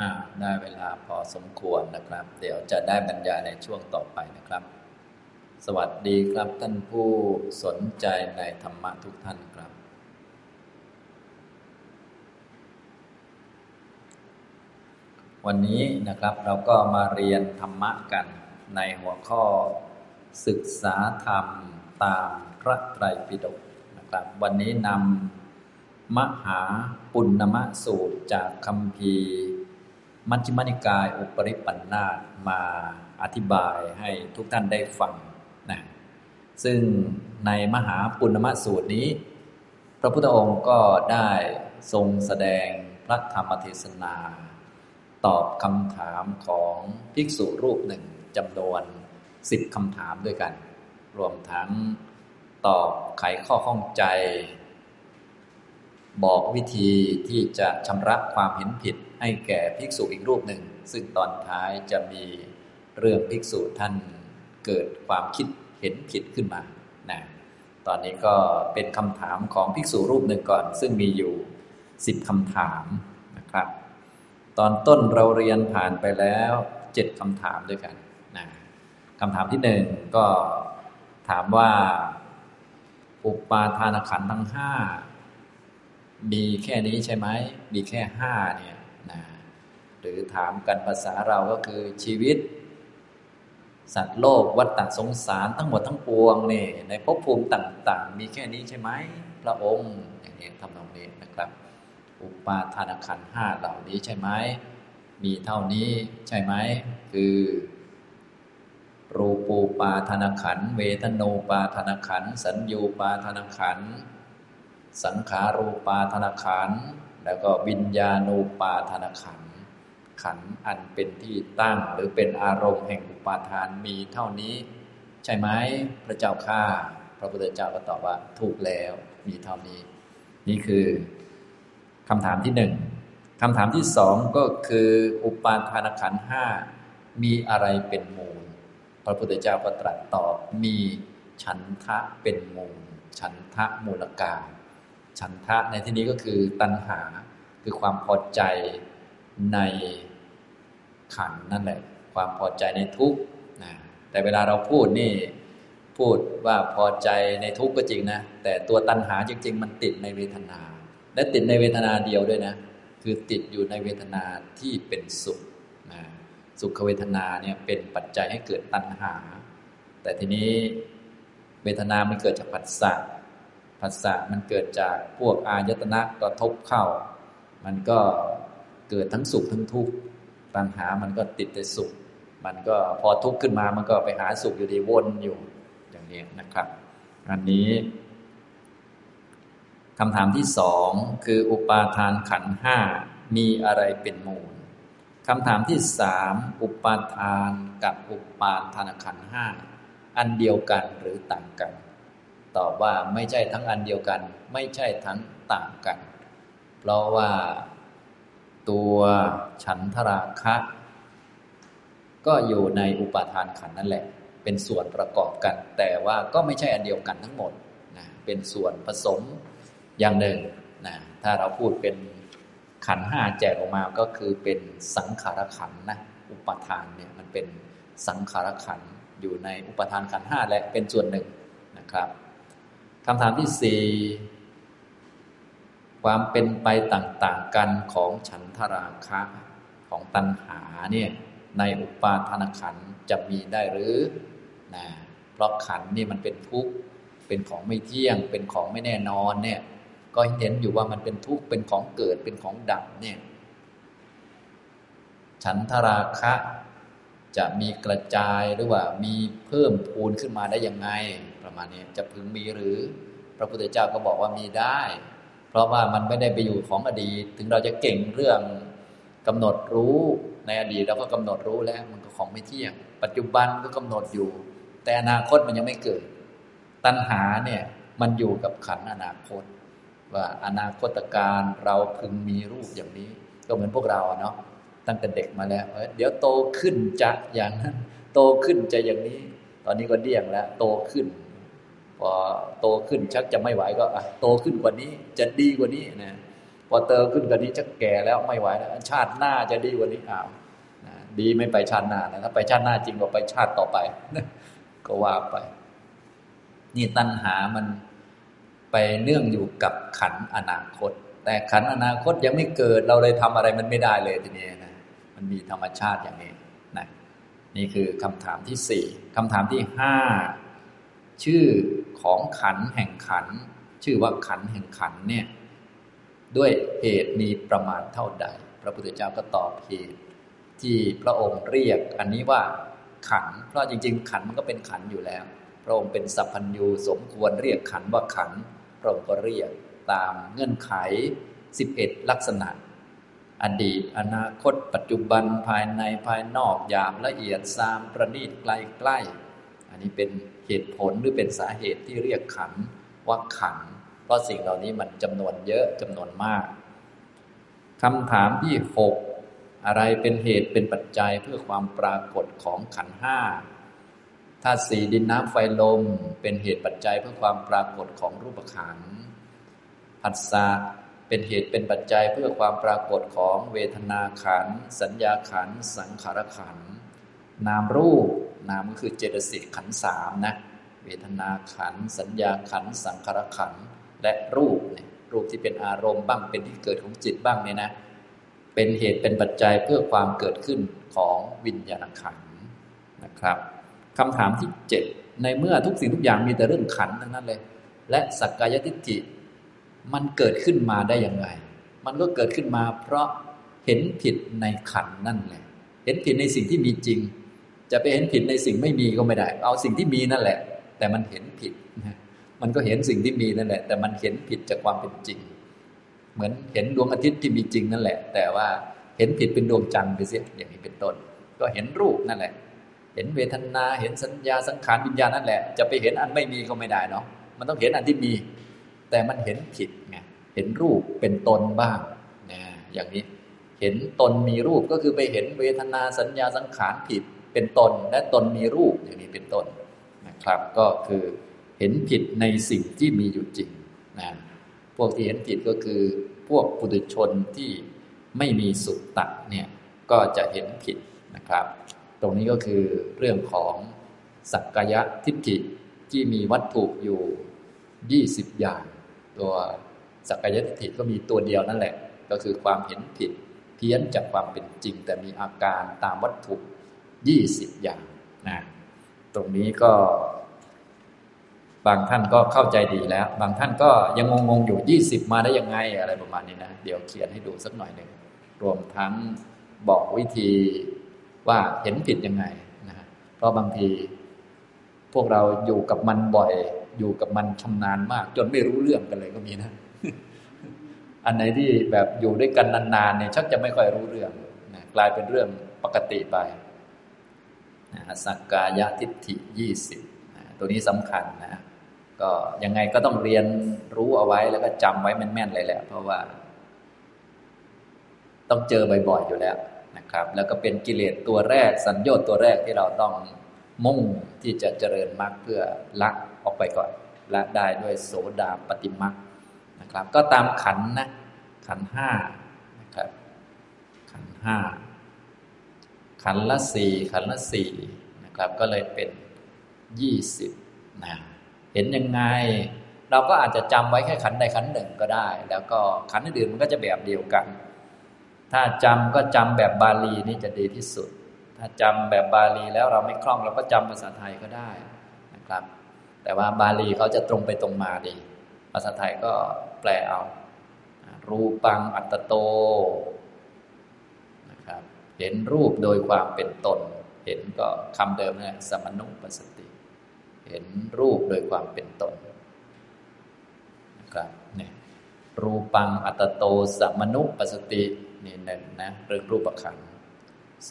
อ่าได้เวลาพอสมควรนะครับ เดี๋ยวจะได้บรรยายในช่วงต่อไปนะครับ สวัสดีครับท่านผู้สนใจในธรรมะทุกท่านครับวันนี้นะครับเราก็มาเรียนธรรมะกันในหัวข้อศึกษาธรรมตามพระไตรปิฎกนะครับ วันนี้นำมหาปุณณมะสูตรจากคำพี มัชฌิมานิกายอุปริปันธามาอธิบายให้ทุกท่านได้ฟังนะซึ่งในมหาปุณณมะสูตรนี้ พระพุทธองค์ก็ได้ทรงแสดงพระธรรมเทศนา ตอบคำถามของภิกษุรูปหนึ่งจำนวนสิบคำถามด้วยกัน รวมทั้งตอบไขข้อข้องใจ บอกวิธีที่จะชำระความเห็นผิดให้แก่ภิกษุอีกรูปหนึ่ง ซึ่งตอนท้ายจะมีเรื่องภิกษุท่านเกิดความคิดเห็นผิดขึ้นมานะตอนนี้ก็เป็นคำถามของภิกษุรูปหนึ่งก่อน ซึ่งมีอยู่สิบคำถามนะครับ ตอนต้นเราเรียนผ่านไปแล้วเจ็ดคำถามด้วยกันนะคำถามที่หนึ่งก็ถามว่า อุปาทานขันธ์ทั้งห้า มีแค่นี้ใช่ไหม มีแค่ห้าเนี่ยนะหรือถามกันภาษาเราก็คือชีวิต สัตว์โลกวัฏฏสงสารทั้งหมดทั้งปวงเนี่ยในภพภูมิต่าง ๆ มีแค่นี้ใช่ไหมพระองค์อย่างนี้ทำนองนี้นะครับ อุปาทานขันห้าเหล่านี้ใช่ไหมมีเท่านี้ใช่ไหมคือรูปูปาทานขัน เวทนูปาทานขัน สัญญูปาทานขันธ์ สังขารูปาธนาขัน แล้วก็วิญญาณูปาธนาขัน ขันอันเป็นที่ตั้งหรือเป็นอารมณ์แห่งอุปาทานมีเท่านี้ ใช่ไหมพระเจ้าข้าพระพุทธเจ้าก็ตอบว่าถูกแล้วมีเท่านี้ นี่คือคำถามที่หนึ่งคำถามที่สองก็คืออุปาทานขันห้ามีอะไรเป็นมูล พระพุทธเจ้าก็ตรัสตอบมีฉันทะเป็นมูล ฉันทะมูลกา ฉันทะในที่นี้ก็คือตัณหาคือความพอใจในขันนั่นแหละ ความพอใจในทุกข์นะแต่เวลาเราพูดนี่พูดว่าพอใจในทุกข์ก็จริงนะ แต่ตัวตัณหาจริง ๆ มันติดในเวทนา และติดในเวทนาเดียวด้วยนะ คือติดอยู่ในเวทนาที่เป็นสุขนะสุขเวทนาเนี่ยเป็นปัจจัยให้เกิดตัณหา แต่ทีนี้เวทนามันเกิดจากปัสสะ ผัสสะมันเกิดจากพวกอายตนะกระทบเข้า มันก็เกิดทั้งสุขทั้งทุกข์ตัณหามันก็ติดแต่สุข มันก็พอทุกข์ขึ้นมามันก็ไปหาสุขอยู่ดีวนอยู่อย่างนี้นะครับ อันนี้คำถามที่สองคืออุปาทานขันห้ามีอะไรเป็นมูลคำถามที่สามอุปาทานกับอุปาทานขันห้าอันเดียวกันหรือต่างกัน ตอบว่าไม่ใช่ทั้งอันเดียวกัน ไม่ใช่ทั้งต่างกัน เพราะว่าตัวฉันทราคะ ก็อยู่ในอุปาทานขันนั่นแหละ เป็นส่วนประกอบกัน แต่ว่าก็ไม่ใช่อันเดียวกันทั้งหมดนะเป็นส่วนผสมอย่างหนึ่งนะถ้าเราพูดเป็นขันห้าแจกออกมาก็คือเป็นสังขารขันนะอุปทานเนี่ยมันเป็นสังขารขันอยู่ในอุปทานขันห้าและเป็นส่วนหนึ่งนะครับ คำถามที่สี่ความเป็นไปต่างๆกันของฉันทราคะของตัณหาเนี่ยในอุปาทานขันจะมีได้หรือนะเพราะขันนี่มันเป็นทุกข์เป็นของไม่เที่ยง เป็นของไม่แน่นอนเนี่ย ก็เห็นอยู่ว่ามันเป็นทุกข์เป็นของเกิดเป็นของดับเนี่ย ฉันทราคะจะมีกระจายหรือว่ามีเพิ่มพูนขึ้นมาได้ยังไง ประมาณนี้จะพึงมีหรือ พระพุทธเจ้าก็บอกว่ามีได้ เพราะว่ามันไม่ได้ไปอยู่ของอดีต ถึงเราจะเก่งเรื่องกำหนดรู้ในอดีตเราก็กำหนดรู้แล้วมันก็ของไม่เที่ยง ปัจจุบันก็กำหนดอยู่ แต่อนาคตมันยังไม่เกิด ตัณหาเนี่ยมันอยู่กับขันอนาคต ว่าอนาคตการเราพึงมีรูปอย่างนี้ ก็เหมือนพวกเราเนาะตั้งแต่เด็กมาแล้วเดี๋ยวโตขึ้นจะอย่างนั้นโตขึ้นจะอย่างนี้ ตอนนี้ก็เดี่ยงแล้ว โตขึ้น พอโตขึ้นชักจะไม่ไหวก็โตขึ้นกว่านี้จะดีกว่านี้นะพอเติมขึ้นกว่านี้จะแก่แล้วไม่ไหวแล้วชาติหน้าจะดีกว่านี้อ้าวดีไม่ไปชาติหน้านะถ้าไปชาติหน้าจริงก็ไปชาติต่อไปก็ว่าไป นี่ตัณหามันไปเนื่องอยู่กับขันอนาคต แต่ขันอนาคตยังไม่เกิดเราเลยทำอะไรมันไม่ได้เลยทีนี้นะมันมีธรรมชาติอย่างนี้นะนี่คือคำถามที่สี่คำถามที่ห้า ชื่อของขันแห่งขัน ชื่อว่าขันแห่งขันเนี่ยด้วยเหตุมีประมาณเท่าใด พระพุทธเจ้าก็ตอบเหตุที่พระองค์เรียกอันนี้ว่าขัน เพราะจริง ๆ ขันมันก็เป็นขันอยู่แล้ว พระองค์เป็นสัพพัญญูสมควรเรียกขันว่าขัน พระองค์ก็เรียกตามเงื่อนไข 11 ลักษณะ อดีต อนาคต ปัจจุบันภายในภายนอกยามละเอียดซามประณีตไกลใกล้ อันนี้เป็นเหตุผลหรือเป็นสาเหตุที่เรียกขันว่าขัน เพราะสิ่งเหล่านี้มันจำนวนเยอะจำนวนมากคำถามที่หกอะไรเป็นเหตุเป็นปัจจัยเพื่อความปรากฏของขันห้าธาตุสี่ดินน้ำไฟลม เป็นเหตุปัจจัยเพื่อความปรากฏของรูปขันผัสสะเป็นเหตุเป็นปัจจัยเพื่อความปรากฏของเวทนาขัน สัญญาขัน สังขารขัน นามรูป นามก็คือเจตสิกขันสามนะเวทนาขัน สัญญาขัน สังขารขัน และรูปเนี่ยรูปที่เป็นอารมณ์บ้างเป็นที่เกิดของจิตบ้างเนี่ยนะ เป็นเหตุเป็นปัจจัยเพื่อความเกิดขึ้นของวิญญาณขันนะครับคำถามที่เจ็ดในเมื่อทุกสิ่งทุกอย่างมีแต่เรื่องขันทั้งนั้นเลย และสักกายทิฏฐิมันเกิดขึ้นมาได้ยังไงมันก็เกิดขึ้นมาเพราะเห็นผิดในขันนั่นแหละ เห็นผิดในสิ่งที่มีจริง จะไปเห็นผิดในสิ่งไม่มีก็ไม่ได้ เอาสิ่งที่มีนั่นแหละ แต่มันเห็นผิดมันก็เห็นสิ่งที่มีนั่นแหละ แต่มันเห็นผิดจากความเป็นจริง เหมือนเห็นดวงอาทิตย์ที่มีจริงนั่นแหละ แต่ว่าเห็นผิดเป็นดวงจันทร์ไปเสียอย่างนี้เป็นต้น ก็เห็นรูปนั่นแหละ เห็นเวทนาเห็นสัญญาสังขารวิญญาณนั่นแหละ จะไปเห็นอันไม่มีก็ไม่ได้เนาะมันต้องเห็นอันที่มี แต่มันเห็นผิดไงเห็นรูปเป็นตนบ้างนะอย่างนี้เห็นตนมีรูปก็คือไปเห็นเวทนาสัญญาสังขารผิด เป็นตนและตนมีรูปอย่างนี้เป็นต้นนะครับ ก็คือเห็นผิดในสิ่งที่มีอยู่จริงนะพวกที่เห็นผิดก็คือพวกปุถุชนที่ไม่มีสุตตะเนี่ยก็จะเห็นผิดนะครับ ตรงนี้ก็คือเรื่องของสักกายทิฏฐิที่มีวัตถุอยู่ 20 อย่าง ตัวสักกายทิฏฐิก็มีตัวเดียวนั่นแหละ ก็คือความเห็นผิด เพี้ยนจากความเป็นจริง แต่มีอาการตามวัตถุ 20อย่างนะตรงนี้ก็ บางท่านก็เข้าใจดีแล้ว บางท่านก็ยังงงๆอยู่ยี่สิบมาได้ยังไงอะไรประมาณนี้นะเดี๋ยวเขียนให้ดูสักหน่อยหนึ่งรวมทั้งบอกวิธีว่าเห็นผิดยังไงนะเพราะบางที พวกเราอยู่กับมันบ่อย อยู่กับมันชำนาญมาก จนไม่รู้เรื่องกันเลยก็มีนะ อันไหนที่แบบอยู่ด้วยกันนานๆเนี่ยชักจะไม่ค่อยรู้เรื่องนะกลายเป็นเรื่องปกติไป นะสักกายทิฏฐิยี่สิบตัวนี้สำคัญนะก็ยังไงก็ต้องเรียนรู้เอาไว้แล้วก็จำไว้แม่นๆเลยแหละ เพราะว่า ต้องเจอบ่อยๆอยู่แล้วนะครับ แล้วก็เป็นกิเลสตัวแรก สัญญาตัวแรกที่เราต้องมุ่งที่จะเจริญมรรคเพื่อละออกไปก่อนละได้ด้วยโสดาปฏิมรรคนะครับ ก็ตามขันนะ ขันห้านะครับ ขันห้า ขันละสี่ขันละสี่นะครับ ก็เลยเป็นยี่สิบนะเห็นยังไง เราก็อาจจะจำไว้แค่ขันใดขันหนึ่งก็ได้ แล้วก็ขันอื่นมันก็จะแบบเดียวกัน ถ้าจำก็จำแบบบาลีนี่จะดีที่สุด ถ้าจำแบบบาลีแล้วเราไม่คล่องเราก็จำภาษาไทยก็ได้นะครับ แต่ว่าบาลีเขาจะตรงไปตรงมาดี ภาษาไทยก็แปลเอารูปังอัตโต เห็นรูปโดยความเป็นตน เห็นก็คำเดิมนะสมนุปสติ เห็นรูปโดยความเป็นตนนะครับเนี่ยรูปังอัตโตสมนุปสตินี่หนึ่งนะเรื่องรูปขัน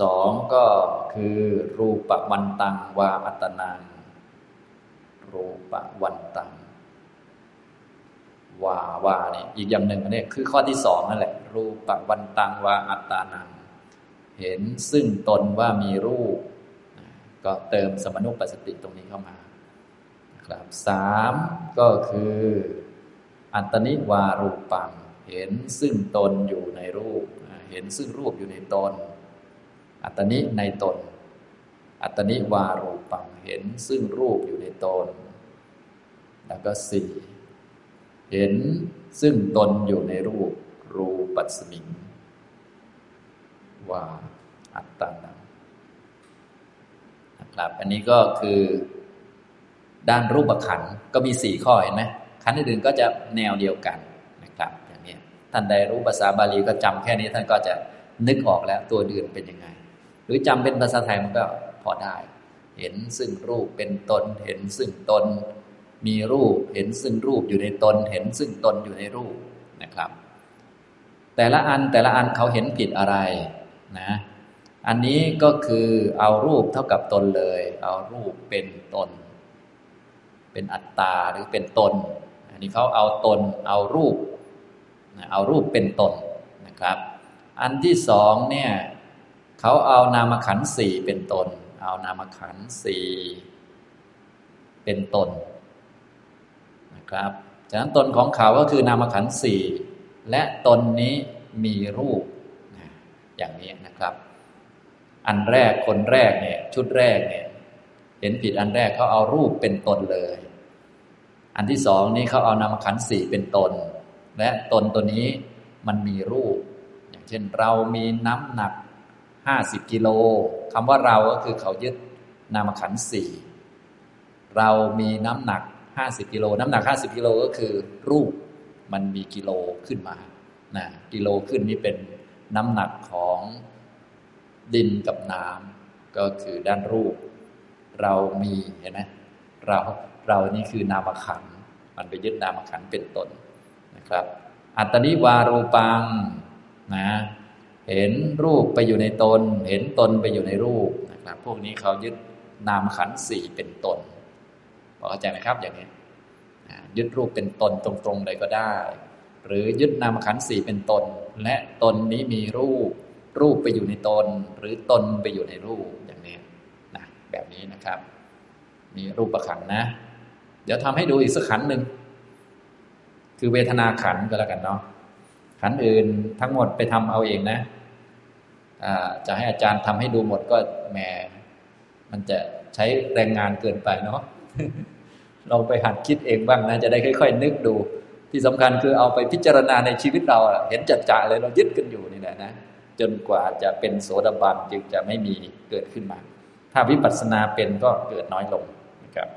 สองก็คือรูปวันตังวาอัตนังรูปวันตังวาวาเนี่ยอีกอย่างหนึ่งเนี่ยคือข้อที่สองนั่นแหละ รูปวันตังวาอัตตานัง เห็นซึ่งตนว่ามีรูป ก็เติมสมนุปสติตรงนี้เข้ามาครับสามก็คือ อัตนิวารูปัง เห็นซึ่งตนอยู่ในรูป เห็นซึ่งรูปอยู่ในตน อัตนิในตน อัตนิวารูปัง เห็นซึ่งรูปอยู่ในตน แล้วก็สี่เห็นซึ่งตนอยู่ในรูป รูปัสมิง ว่าอัตตานังนะครับ อันนี้ก็คือด้านรูปขันก็มีสี่ข้อเห็นไหมขันอื่นๆก็จะแนวเดียวกันนะครับ อย่างนี้ท่านใดรู้ภาษาบาลีก็จำแค่นี้ท่านก็จะนึกออกแล้วตัวอื่นเป็นยังไง หรือจำเป็นภาษาไทยมันก็พอได้ เห็นซึ่งรูปเป็นตน เห็นซึ่งตน มีรูปเห็นซึ่งรูปอยู่ในตน เห็นซึ่งตนอยู่ในรูปนะครับ แต่ละอันแต่ละอันเขาเห็นผิดอะไร นะอันนี้ก็คือเอารูปเท่ากับตนเลย เอารูปเป็นตน เป็นอัตตาหรือเป็นตน อันนี้เขาเอาตนเอารูป เอารูปเป็นตนนะครับ อันที่สองเนี่ยเขาเอานามขันสี่เป็นตน เอานามขันสี่เป็นตนนะครับ ฉะนั้นตนของเขาก็คือนามขันสี่และตนนี้มีรูป อย่างนี้นะครับ อันแรกคนแรกเนี่ย ชุดแรกเนี่ย เห็นผิดอันแรกเขาเอารูปเป็นตนเลย อันที่สองนี้เขาเอานามขันสี่เป็นตน และตนตัวนี้มันมีรูป อย่างเช่นเรามีน้ำหนักห้าสิบกิโลคำว่าเราก็คือเขายึดนามขันสี่เรามีน้ำหนักห้าสิบกิโลน้ำหนักห้าสิบกิโลก็คือ รูปมันมีกิโลขึ้นมานะกิโลขึ้นนี่เป็น น้ำหนักของดินกับน้ำก็คือด้านรูป เรามีเห็นไหมเราเรานี่คือนามขันมันไปยึดนามขันเป็นตนนะครับ อัตนิวารูปังนะเห็นรูปไปอยู่ในตน เห็นตนไปอยู่ในรูปนะครับ พวกนี้เขายึดนามขันสี่เป็นตนพอเข้าใจไหมครับอย่างนี้ยึดรูปเป็นตนตรงๆใดก็ได้ หรือยึดนามขันสี่เป็นตน และตนนี้มีรูป รูปไปอยู่ในตน หรือตนไปอยู่ในรูปอย่างนี้นะแบบนี้นะครับ มีรูปประขันนะ เดี๋ยวทำให้ดูอีกสักขันหนึ่งคือเวทนาขันก็แล้วกันเนาะขันอื่นทั้งหมดไปทำเอาเองนะจะให้อาจารย์ทำให้ดูหมดก็แหมมันจะใช้แรงงานเกินไปเนาะเราไปหัดคิดเองบ้างนะ จะได้ค่อย ๆ นึกดู ที่สำคัญคือเอาไปพิจารณาในชีวิตเราเห็นจัดจ่าเลยเรายึดกันอยู่นี่แหละนะจนกว่าจะเป็นโสดาบันจึงจะไม่มีเกิดขึ้นมา ถ้าวิปัสสนาเป็นก็เกิดน้อยลงนะครับ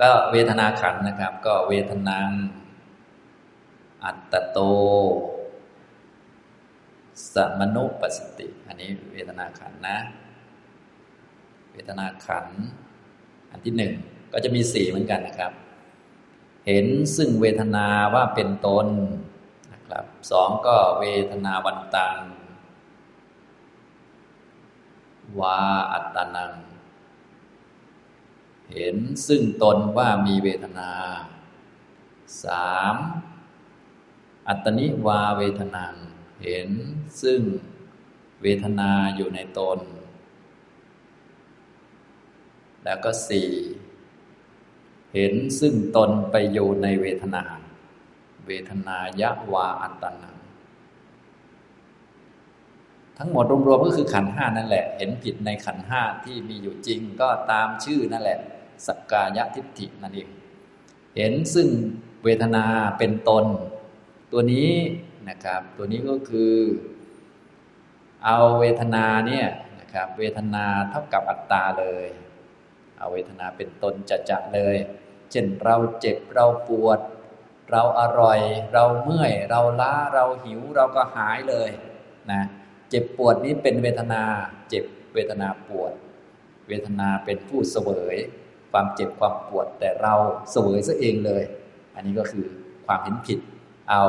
ก็เวทนาขันนะครับ ก็เวทนังอัตตโต สมนุปสติ อันนี้เวทนาขันนะ เวทนาขัน อันที่หนึ่งก็จะมีสี่เหมือนกันนะครับ เห็นซึ่งเวทนาว่าเป็นตนนะครับสองก็เวทนาวันตังวาอัตตานัง เห็นซึ่งตนว่ามีเวทนาสามอัตตนิวาเวทนังเห็นซึ่งเวทนาอยู่ในตน แล้วก็สี่ เห็นซึ่งตนไปอยู่ในเวทนา เวทนายะวาอัตตนังทั้งหมดรวมๆก็คือขันห้านั่นแหละ เห็นผิดในขันห้าที่มีอยู่จริงก็ตามชื่อนั่นแหละ สักกายทิฏฐินั่นเอง เห็นซึ่งเวทนาเป็นตน ตัวนี้นะครับ ตัวนี้ก็คือ เอาเวทนาเนี่ยนะครับ เวทนาเท่ากับอัตตาเลย เอาเวทนาเป็นตนจะจะเลย เช่นเราเจ็บเราปวด เราอร่อย เราเมื่อย เราล้าเราหิวเราก็หายเลยนะเจ็บปวดนี้เป็นเวทนา เจ็บเวทนาปวด เวทนาเป็นผู้เสวย ความเจ็บความปวดแต่เราเสวยซะเองเลย อันนี้ก็คือความเห็นผิด เอา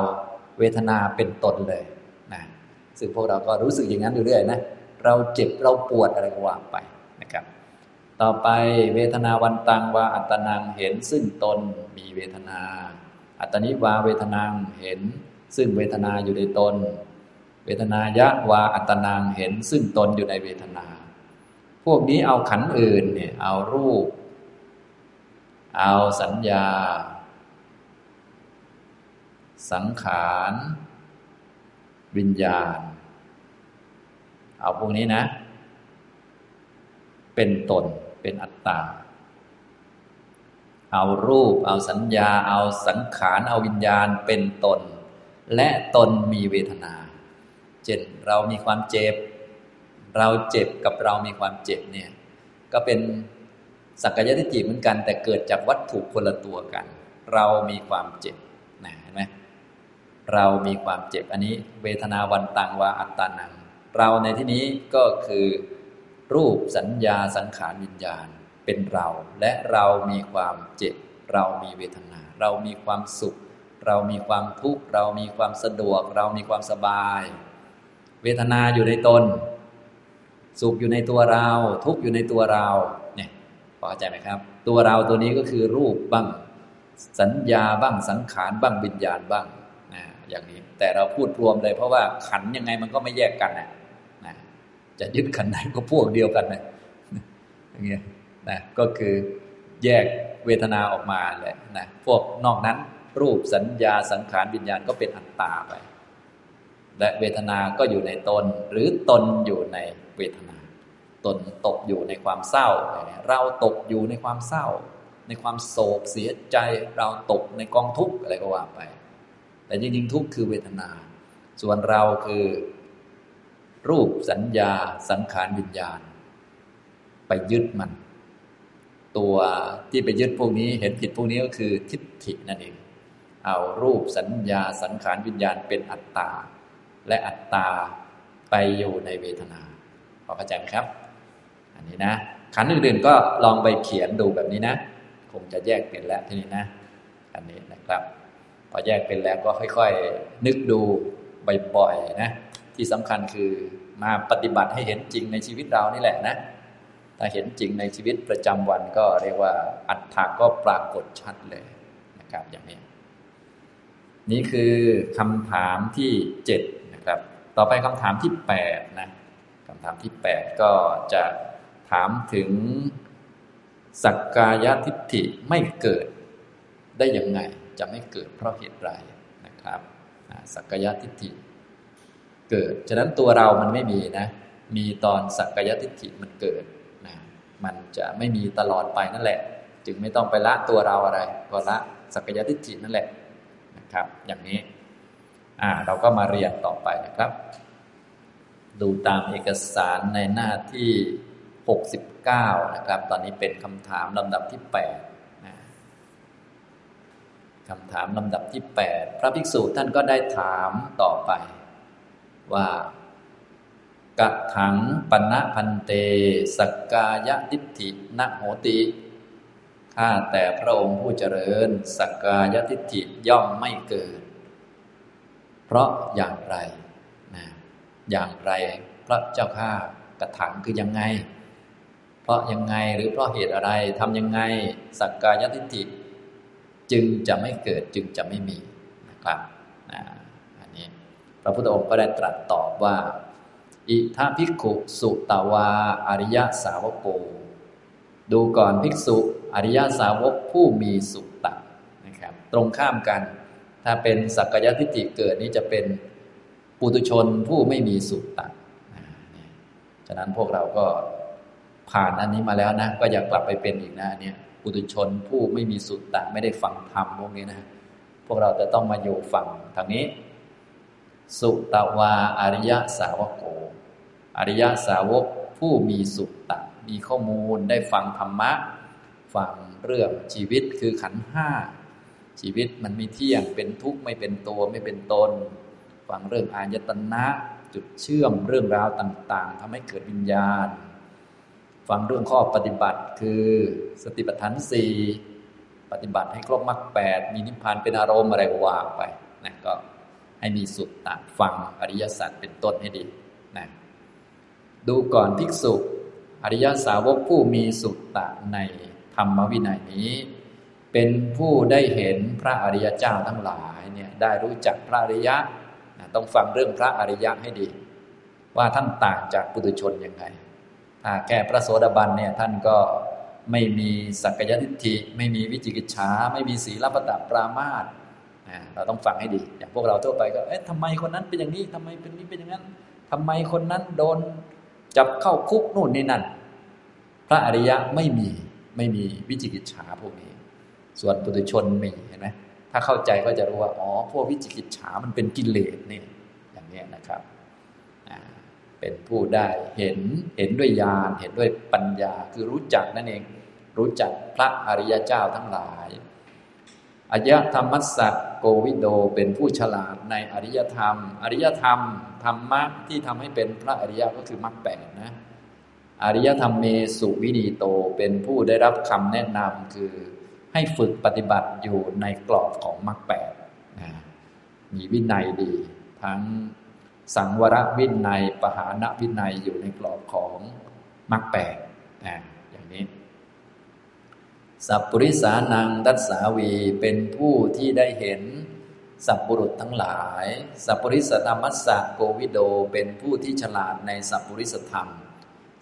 เวทนาเป็นตนเลยนะซึ่งพวกเราก็รู้สึกอย่างนั้นอยู่เรื่อยนะเราเจ็บเราปวดอะไรก็ว่าไป ต่อไปเวทนาวันตังวาอัตนังเห็นซึ่งตนมีเวทนา อัตนิวาเวทนังเห็นซึ่งเวทนาอยู่ในตน เวทนายะวาอัตนังเห็นซึ่งตนอยู่ในเวทนา พวกนี้เอาขันอื่นเนี่ยเอารูป เอาสัญญา สังขารวิญญาณ เอาพวกนี้นะ เป็นตน เป็นอัตตา เอารูป เอาสัญญา เอาสังขาร เอาวิญญาณเป็นตน และตนมีเวทนา เช่นเรามีความเจ็บ เราเจ็บกับเรามีความเจ็บเนี่ย ก็เป็นสักกายทิฏฐิเหมือนกัน แต่เกิดจากวัตถุคนละตัวกัน เรามีความเจ็บนะเห็นไหมเรามีความเจ็บอันนี้ เวทนาวันตังวาอัตตานัง เราในที่นี้ก็คือ รูปสัญญาสังขารวิญญาณเป็นเรา และเรามีความเจ็บ เรามีเวทนา เรามีความสุข เรามีความทุกข์เรามีความสะดวก เรามีความสบาย เวทนาอยู่ในตน สุขอยู่ในตัวเรา ทุกข์อยู่ในตัวเราเนี่ยพอเข้าใจไหมครับ ตัวเราตัวนี้ก็คือรูปบ้าง สัญญาบ้างสังขารบ้างวิญญาณบ้างนะอย่างนี้ แต่เราพูดรวมเลยเพราะว่าขันยังไงมันก็ไม่แยกกันนะนะ จะยึดขันไหนก็พวกเดียวกันนะอย่างเงี้ยนะก็คือแยกเวทนาออกมาเลยนะพวกนอกนั้นรูปสัญญาสังขารวิญญาณก็เป็นอัตตาไป และเวทนาก็อยู่ในตน หรือตนอยู่ในเวทนา ตนตกอยู่ในความเศร้า เราตกอยู่ในความเศร้า ในความโศกเสียใจ เราตกในกองทุกข์อะไรก็ว่าไป แต่จริงๆทุกข์คือเวทนา ส่วนเราคือ รูปสัญญาสังขารวิญญาณ ไปยึดมัน ตัวที่ไปยึดพวกนี้เห็นผิดพวกนี้ก็คือทิฏฐินั่นเอง เอารูปสัญญาสังขารวิญญาณเป็นอัตตา และอัตตาไปอยู่ในเวทนาพอเข้าใจไหมครับ อันนี้นะขันอื่นๆก็ลองไปเขียนดูแบบนี้นะคงจะแยกเป็นแล้วทีนี้นะอันนี้นะครับ พอแยกเป็นแล้วก็ค่อย ๆ นึกดูบ่อยๆนะ ที่สำคัญคือมาปฏิบัติให้เห็นจริงในชีวิตเรานี่แหละนะ ถ้าเห็นจริงในชีวิตประจำวันก็เรียกว่าอัตถาก็ปรากฏชัดเลยนะครับอย่างนี้ นี่คือคำถามที่เจ็ดนะครับ ต่อไปคำถามที่แปดนะคำถามที่แปดก็จะถามถึงสักกายทิฏฐิไม่เกิดได้ยังไง จะไม่เกิดเพราะเหตุไรนะครับสักกายทิฏฐิ เกิด ฉะนั้นตัวเรามันไม่มีนะ มีตอนสักกายทิฏฐิมันเกิดนะมันจะไม่มีตลอดไปนั่นแหละ จึงไม่ต้องไปละตัวเราอะไรก็ละสักกายทิฏฐินั่นแหละนะครับ อย่างนี้อ่าเราก็มาเรียนต่อไปนะครับ ดูตามเอกสารในหน้าที่ 69 นะครับ ตอนนี้เป็นคำถามลำดับที่ 8คำถามลำดับที่ 8 พระภิกษุท่านก็ได้ถามต่อไป ว่ากะถังปณะพันเตสกกายทิฏฐินโหติข้าแต่พระองค์ผู้เจริญสกกายทิฏฐิย่อมไม่เกิด เพราะอย่างไรนะอย่างไรพระเจ้าข้ากระถังคือยังไง เพราะยังไงหรือเพราะเหตุอะไรทำยังไง สักกายทิฏฐิ จึงจะไม่เกิดจึงจะไม่มีนะครับนนี้ พระพุทธองค์ก็ได้ตรัสตอบว่า อิทาภิกขุสุตาวาอริยสาวโก ดูก่อนภิกษุอริยสาวกผู้มีสุตตะนะครับ ตรงข้ามกัน ถ้าเป็นสักกายทิฏฐิเกิดนี้จะเป็นปุตุชนผู้ไม่มีสุตตะฉะนั้นพวกเราก็ผ่านอันนี้มาแล้วนะ ก็อยากกลับไปเป็นอีกนะเนี่ยปุตุชนผู้ไม่มีสุตตะไม่ได้ฟังธรรมพวกนี้นะ พวกเราจะต้องมาอยู่ฝั่งทางนี้ สุตวาอริยสาวกโก อริยสาวกผู้มีสุตตะมีข้อมูลได้ฟังธรรมะ ฟังเรื่องชีวิตคือขันห้าชีวิตมันไม่เที่ยงเป็นทุกข์ไม่เป็นตัวไม่เป็นตน ฟังเรื่องอายตนะจุดเชื่อมเรื่องราวต่าง ๆทำให้เกิดวิญญาณ ฟังเรื่องข้อปฏิบัติคือสติปัฏฐานสี่ปฏิบัติให้ครบมรรคแปดมีนิพพานเป็นอารมณ์อะไรวางไปนะก็ ให้มีสุดตัดฟังอริยสัจเป็นต้นให้ดีนะดูก่อนภิกษุ อริยสาวกผู้มีสุตตะในธรรมวินัยนี้ เป็นผู้ได้เห็นพระอริยเจ้าทั้งหลายเนี่ยได้รู้จักพระอริยะต้องฟังเรื่องพระอริยะให้ดี ว่าท่านต่างจากปุถุชนยังไงถ้าแค่พระโสดาบันเนี่ยท่านก็ไม่มีสักยทิฏฐิ ไม่มีวิจิกิจฉาไม่มีศีลปตะปรามาต เราต้องฟังให้ดี อย่างพวกเราทั่วไปก็ เอ๊ะทำไมคนนั้นเป็นอย่างนี้ทำไมเป็นนี้เป็นอย่างนั้นทำไมคนนั้นโดนจับเข้าคุกนู่นนี่นั่น พระอริยะไม่มีไม่มีวิจิกิจฉาพวกนี้ ส่วนปุถุชนมีเห็นไหมถ้าเข้าใจก็จะรู้ว่า อ๋อ พวกวิจิกิจฉามันเป็นกิเลสนี่อย่างนี้นะครับเป็นผู้ได้เห็นเห็นด้วยญาณเห็นด้วยปัญญา คือรู้จักนั่นเอง รู้จักพระอริยเจ้าทั้งหลาย อายะธรรมัสัตโกวิโดเป็นผู้ฉลาดในอริยธรรม อริยธรรมธรรมะที่ทำให้เป็นพระอริยก็คือมรรคแปดนะ อริยธรรมเมสุวินีโตเป็นผู้ได้รับคำแนะนำคือให้ฝึกปฏิบัติอยู่ในกรอบของมรรคแปดมีวินัยดี ทั้งสังวรวินัยปหานวินัยอยู่ในกรอบของมรรคแปดนี้ สัพปริสานังดัสสาวีเป็นผู้ที่ได้เห็น สัพปุรุษทั้งหลาย สัพปริสธรรมัสสะโกวิโดเป็นผู้ที่ฉลาดในสัพปริสธรรม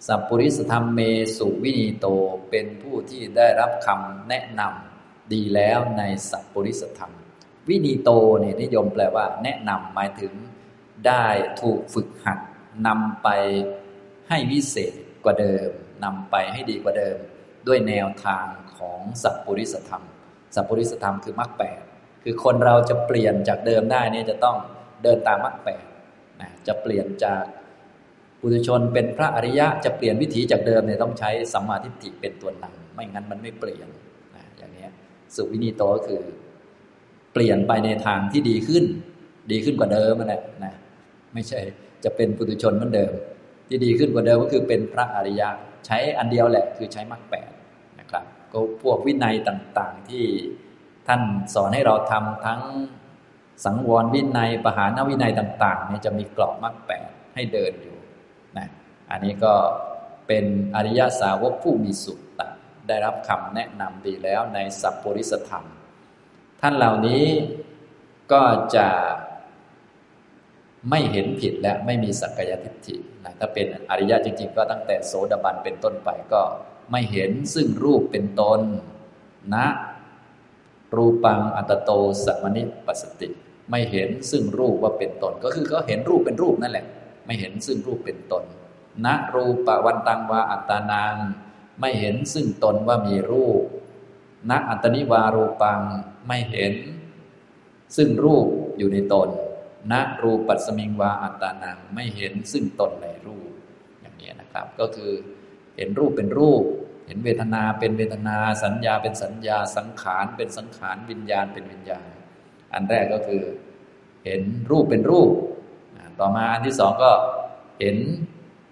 สัพปริสธรรมเมสุวินีโตเป็นผู้ที่ได้รับคำแนะนำดีแล้วในสัพปริสธรรม วินีโตเนี่ยนิยมแปลว่า แนะนำหมายถึง ได้ถูกฝึกหัดนำไปให้วิเศษกว่าเดิมนำไปให้ดีกว่าเดิม ด้วยแนวทางของสัพปริสธรรม สัพปริสธรรมคือมรรคแปดคือคนเราจะเปลี่ยนจากเดิมได้เนี่ยจะต้องเดินตามมรรคแปดนะจะเปลี่ยนจากปุถุชนเป็นพระอริยะจะเปลี่ยนวิถีจากเดิมเนี่ยต้องใช้สัมมาทิฏฐิเป็นตัวนำไม่งั้นมันไม่เปลี่ยนนะอย่างนี้สุวินีโตก็คือ เปลี่ยนไปในทางที่ดีขึ้น ดีขึ้นกว่าเดิมนั่นแหละนะไม่ใช่จะเป็นปุถุชนเหมือนเดิม ที่ดีขึ้นกว่าเดิมก็คือเป็นพระอริยะ ใช้อันเดียวแหละคือใช้มรรคแปดนะครับ ก็พวกวินัยต่างๆที่ท่านสอนให้เราทำทั้งสังวรวินัยปหานวินัยต่างๆเนี่ยจะมีกรอบมรรคแปดให้เดินอยู่นะอันนี้ก็เป็นอริยสาวกผู้มีสุตตะได้รับคำแนะนำดีแล้วในสัพปริสธรรม ท่านเหล่านี้ก็จะ ไม่เห็นผิดและไม่มีสักกายทิฏฐินะถ้าเป็นอริยะจริง ๆ ก็ตั้งแต่โสดาบันเป็นต้นไปก็ไม่เห็นซึ่งรูปเป็นตนนะรูปังอัตโตสัมนิปัสติ ไม่เห็นซึ่งรูปว่าเป็นตน ก็คือเขาเห็นรูปเป็นรูปนั่นแหละ ไม่เห็นซึ่งรูปเป็นตนณรูปวันตังวาอัตานางไม่เห็นซึ่งตนว่ามีรูปณอัตนิวารูปังไม่เห็น ซึ่งรูปอยู่ในตน ณรูปัสมิงวาอัตตานังไม่เห็นซึ่งตนในรูป อย่างนี้นะครับ ก็คือเห็นรูปเป็นรูป เห็นเวทนาเป็นเวทนา สัญญาเป็นสัญญา สังขารเป็นสังขาร วิญญาณเป็นวิญญาณ อันแรกก็คือ เห็นรูปเป็นรูป ต่อมาอันที่สองก็เห็น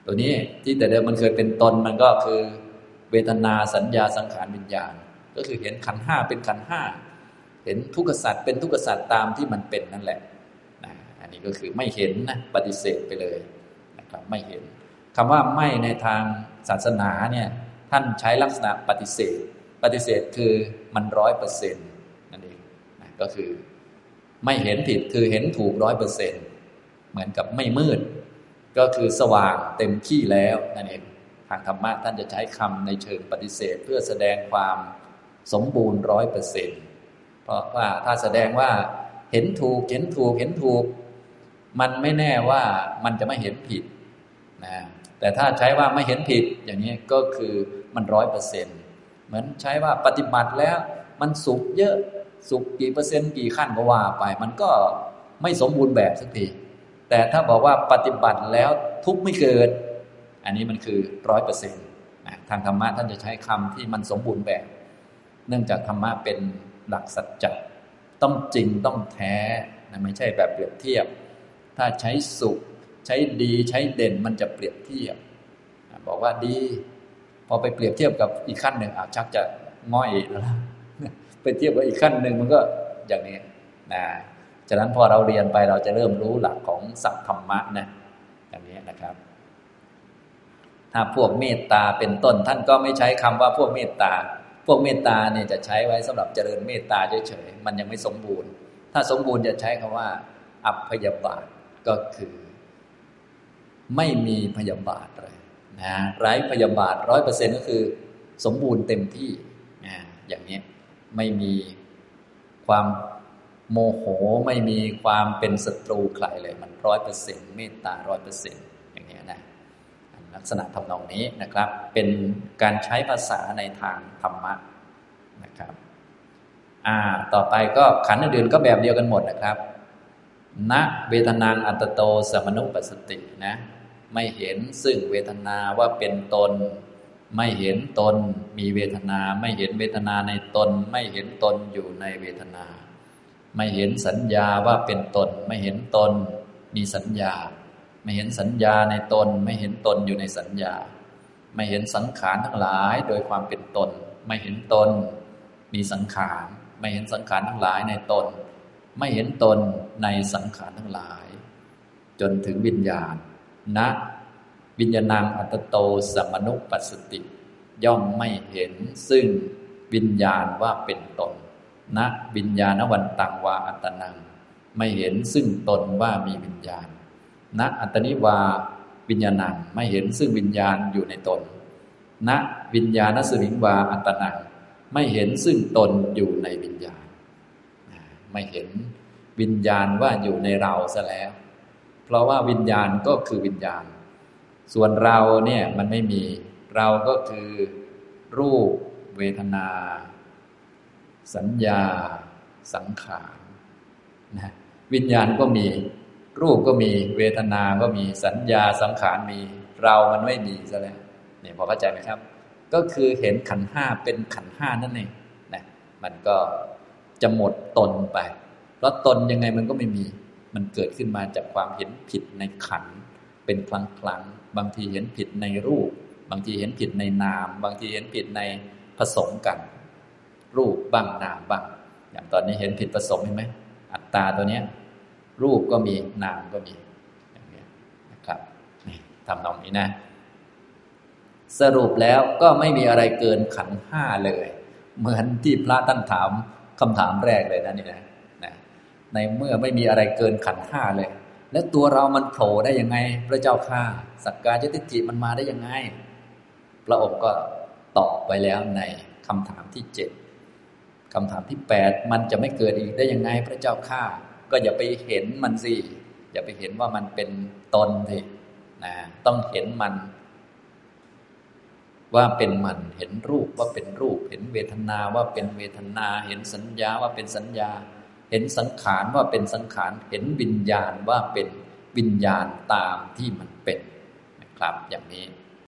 ตัวนี้ที่แต่เดิมมันเคยเป็นตนมันก็คือเวทนาสัญญาสังขารวิญญาณ ก็คือเห็นขันห้าเป็นขันห้าเห็นทุกขสัตว์เป็นทุกขสัตว์ตามที่มันเป็นนั่นแหละ นนี้ก็คือไม่เห็นนะปฏิเสธไปเลยนะครับไม่เห็นคำว่าไม่ในทางศาสนาเนี่ยท่านใช้ลักษณะปฏิเสธ ปฏิเสธคือมันร้อยเปอร์เซ็นต์นั่นเองนะก็คือ ไม่เห็นผิดคือเห็นถูกร้อยเปอร์เซ็นต์เหมือนกับไม่มืด ก็คือสว่างเต็มที่แล้วนั่นเองทางธรรมะท่านจะใช้คำในเชิงปฏิเสธเพื่อแสดงความสมบูรณ์ร้อยเปอร์เซ็นต์เพราะว่าถ้าแสดงว่าเห็นถูกเห็นถูกเห็นถูก มันไม่แน่ว่ามันจะไม่เห็นผิดนะแต่ถ้าใช้ว่าไม่เห็นผิดอย่างนี้ก็คือมันร้อยเปอร์เซ็นต์เหมือนใช้ว่าปฏิบัติแล้วมันสุขเยอะสุขกี่เปอร์เซ็นต์กี่ขั้นก็ว่าไป มันก็ไม่สมบูรณ์แบบสักทีแต่ถ้าบอกว่าปฏิบัติแล้วทุกไม่เกิด อันนี้มันคือร้อยเปอร์เซ็นต์ทางธรรมะท่านจะใช้คำที่มันสมบูรณ์แบบ เนื่องจากธรรมะเป็นหลักสัจจะต้องจริงต้องแท้นะไม่ใช่แบบเปรียบเทียบ ถ้าใช้สุข ใช้ดีใช้เด่นมันจะเปรียบเทียบ บอกว่าดี พอไปเปรียบเทียบกับอีกขั้นหนึ่งอาชักจะง่อยแล้วไปเทียบกับอีกขั้นหนึ่งมันก็อย่างนี้นะฉะนั้นพอเราเรียนไปเราจะเริ่มรู้หลักของสัพธรรมะนะอย่างนี้นะครับ ถ้าพวกเมตตาเป็นต้นท่านก็ไม่ใช้คำว่าพวกเมตตา พวกเมตตาเนี่ยจะใช้ไว้สำหรับเจริญเมตตาเฉยๆมันยังไม่สมบูรณ์ ถ้าสมบูรณ์จะใช้คำว่า อัพยาบาท ก็คือ ไม่มีพยาบาทเลยนะไร้พยาบาทร้อยเปอร์เซ็นก็คือ สมบูรณ์เต็มที่นะอย่างนี้ไม่มีความโมโหไม่มีความเป็นศัตรูใครเลย มันร้อยเปอร์เซ็นต์เมตตาร้อยเปอร์เซ็นต์อย่างนี้นะลักษณะทำนองนี้นะครับ เป็นการใช้ภาษาในทางธรรมะนะครับ อ่า ต่อไปก็ขันธ์อื่นก็แบบเดียวกันหมดนะครับ ณเวทนางอัตโตสมนุปสตินะไม่เห็นซึ่งเวทนาว่าเป็นตน ไม่เห็นตนมีเวทนา ไม่เห็นเวทนาในตน ไม่เห็นตนอยู่ในเวทนา ไม่เห็นสัญญาว่าเป็นตน ไม่เห็นตน มีสัญญา ไม่เห็นสัญญาในตน ไม่เห็นตนอยู่ในสัญญา ไม่เห็นสังขารทั้งหลายโดยความเป็นตน ไม่เห็นตน มีสังขาร ไม่เห็นสังขารทั้งหลายในตน ไม่เห็นตนในสังขารทั้งหลาย จนถึงวิญญาณณวิญญาณังอัตโตสมนุปัสสติ ย่อมไม่เห็นซึ่งวิญญาณว่าเป็นตนณวิญญาณวันตังวาอัตนัง ไม่เห็นซึ่งตนว่ามีวิญญาณณอัตนิวาวิญญาณังไม่เห็นซึ่งวิญญาณอยู่ในตนณวิญญาณสวิงวาอัตนัง ไม่เห็นซึ่งตนอยู่ในวิญญาณ ไม่เห็นวิญญาณว่าอยู่ในเราซะแล้ว เพราะว่าวิญญาณก็คือวิญญาณ ส่วนเราเนี่ยมันไม่มี เราก็คือรูปเวทนา สัญญา สังขารนะวิญญาณก็มี รูปก็มี เวทนา ก็มี สัญญา สังขารมี เรามันไม่มีซะแล้วเนี่ยพอเข้าใจไหมครับ ก็คือเห็นขันห้าเป็นขันห้านั่นเองนะ มันก็ จะหมดตนไป เพราะตนยังไงมันก็ไม่มี มันเกิดขึ้นมาจากความเห็นผิดในขัน เป็นครั้งครั้งบางทีเห็นผิดในรูป บางทีเห็นผิดในนาม บางทีเห็นผิดในผสมกัน รูปบ้างนามบ้าง อย่างตอนนี้เห็นผิดผสมเห็นไหมอัตตาตัวเนี้ย รูปก็มีนามก็มีอย่างนี้นะครับทำนองนี้นะ สรุปแล้วก็ไม่มีอะไรเกินขันห้าเลย เหมือนที่พระท่านถาม คำถามแรกเลยนะนี่นะในเมื่อไม่มีอะไรเกินขันห้าเลย แล้วตัวเรามันโผล่ได้ยังไง พระเจ้าข้าสักการยติจิมันมาได้ยังไง พระองค์ก็ตอบไปแล้วในคำถามที่เจ็ดคำถามที่แปดมันจะไม่เกิดอีกได้ยังไง พระเจ้าข้าก็อย่าไปเห็นมันสิอย่าไปเห็นว่ามันเป็นตนสินะต้องเห็นมัน ว่าเป็นมัน เห็นรูปว่าเป็นรูป เห็นเวทนาว่าเป็นเวทนา เห็นสัญญาว่าเป็นสัญญา เห็นสังขารว่าเป็นสังขาร เห็นวิญญาณว่าเป็นวิญญาณตามที่มันเป็นนะครับอย่างนี้